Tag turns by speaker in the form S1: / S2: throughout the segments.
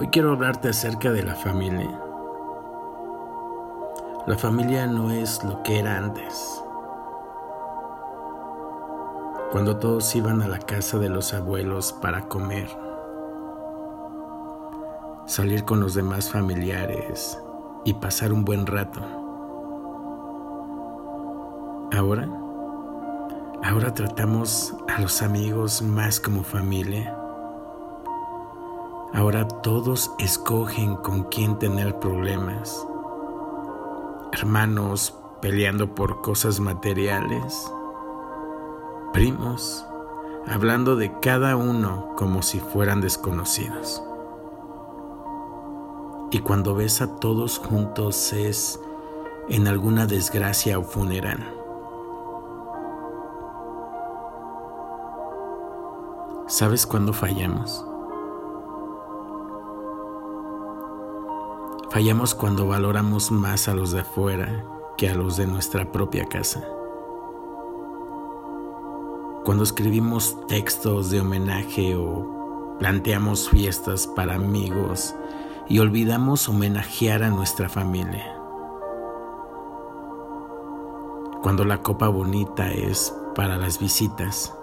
S1: Hoy quiero hablarte acerca de la familia. La familia no es lo que era antes. Cuando todos iban a la casa de los abuelos para comer, salir con los demás familiares y pasar un buen rato. Ahora, ahora tratamos a los amigos más como familia. Ahora todos escogen con quién tener problemas. Hermanos peleando por cosas materiales. Primos hablando de cada uno como si fueran desconocidos. Y cuando ves a todos juntos es en alguna desgracia o funeral. ¿Sabes cuándo fallamos? Fallamos cuando valoramos más a los de afuera que a los de nuestra propia casa. Cuando escribimos textos de homenaje o planteamos fiestas para amigos y olvidamos homenajear a nuestra familia. Cuando la copa bonita es para las visitas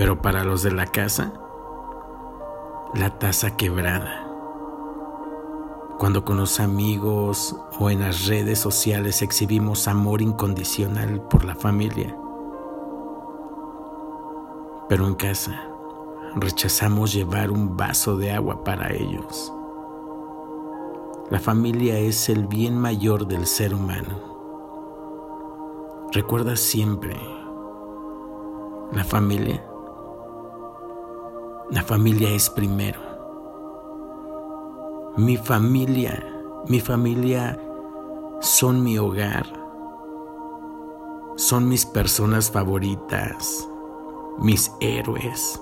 S1: pero para los de la casa, la taza quebrada. Cuando con los amigos o en las redes sociales exhibimos amor incondicional por la familia. Pero en casa rechazamos llevar un vaso de agua para ellos. La familia es el bien mayor del ser humano. Recuerda siempre, la familia la familia es primero. Mi familia, mi familia son mi hogar. Son mis personas favoritas, mis héroes.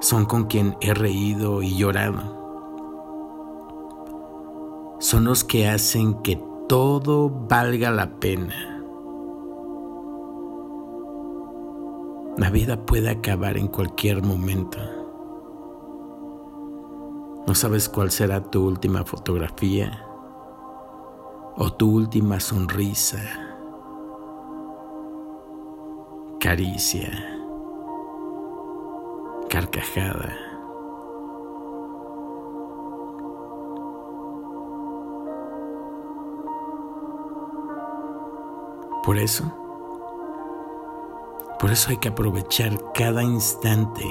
S1: Son con quien he reído y llorado. Son los que hacen que todo valga la pena. La vida puede acabar en cualquier momento. No sabes cuál será tu última fotografía o tu última sonrisa, caricia, carcajada. Por eso, por eso hay que aprovechar cada instante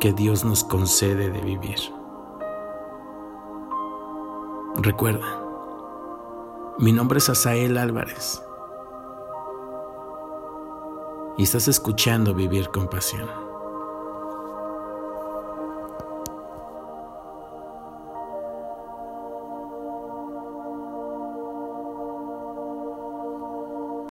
S1: que Dios nos concede de vivir. Recuerda, mi nombre es Asael Álvarez y estás escuchando Vivir con Pasión.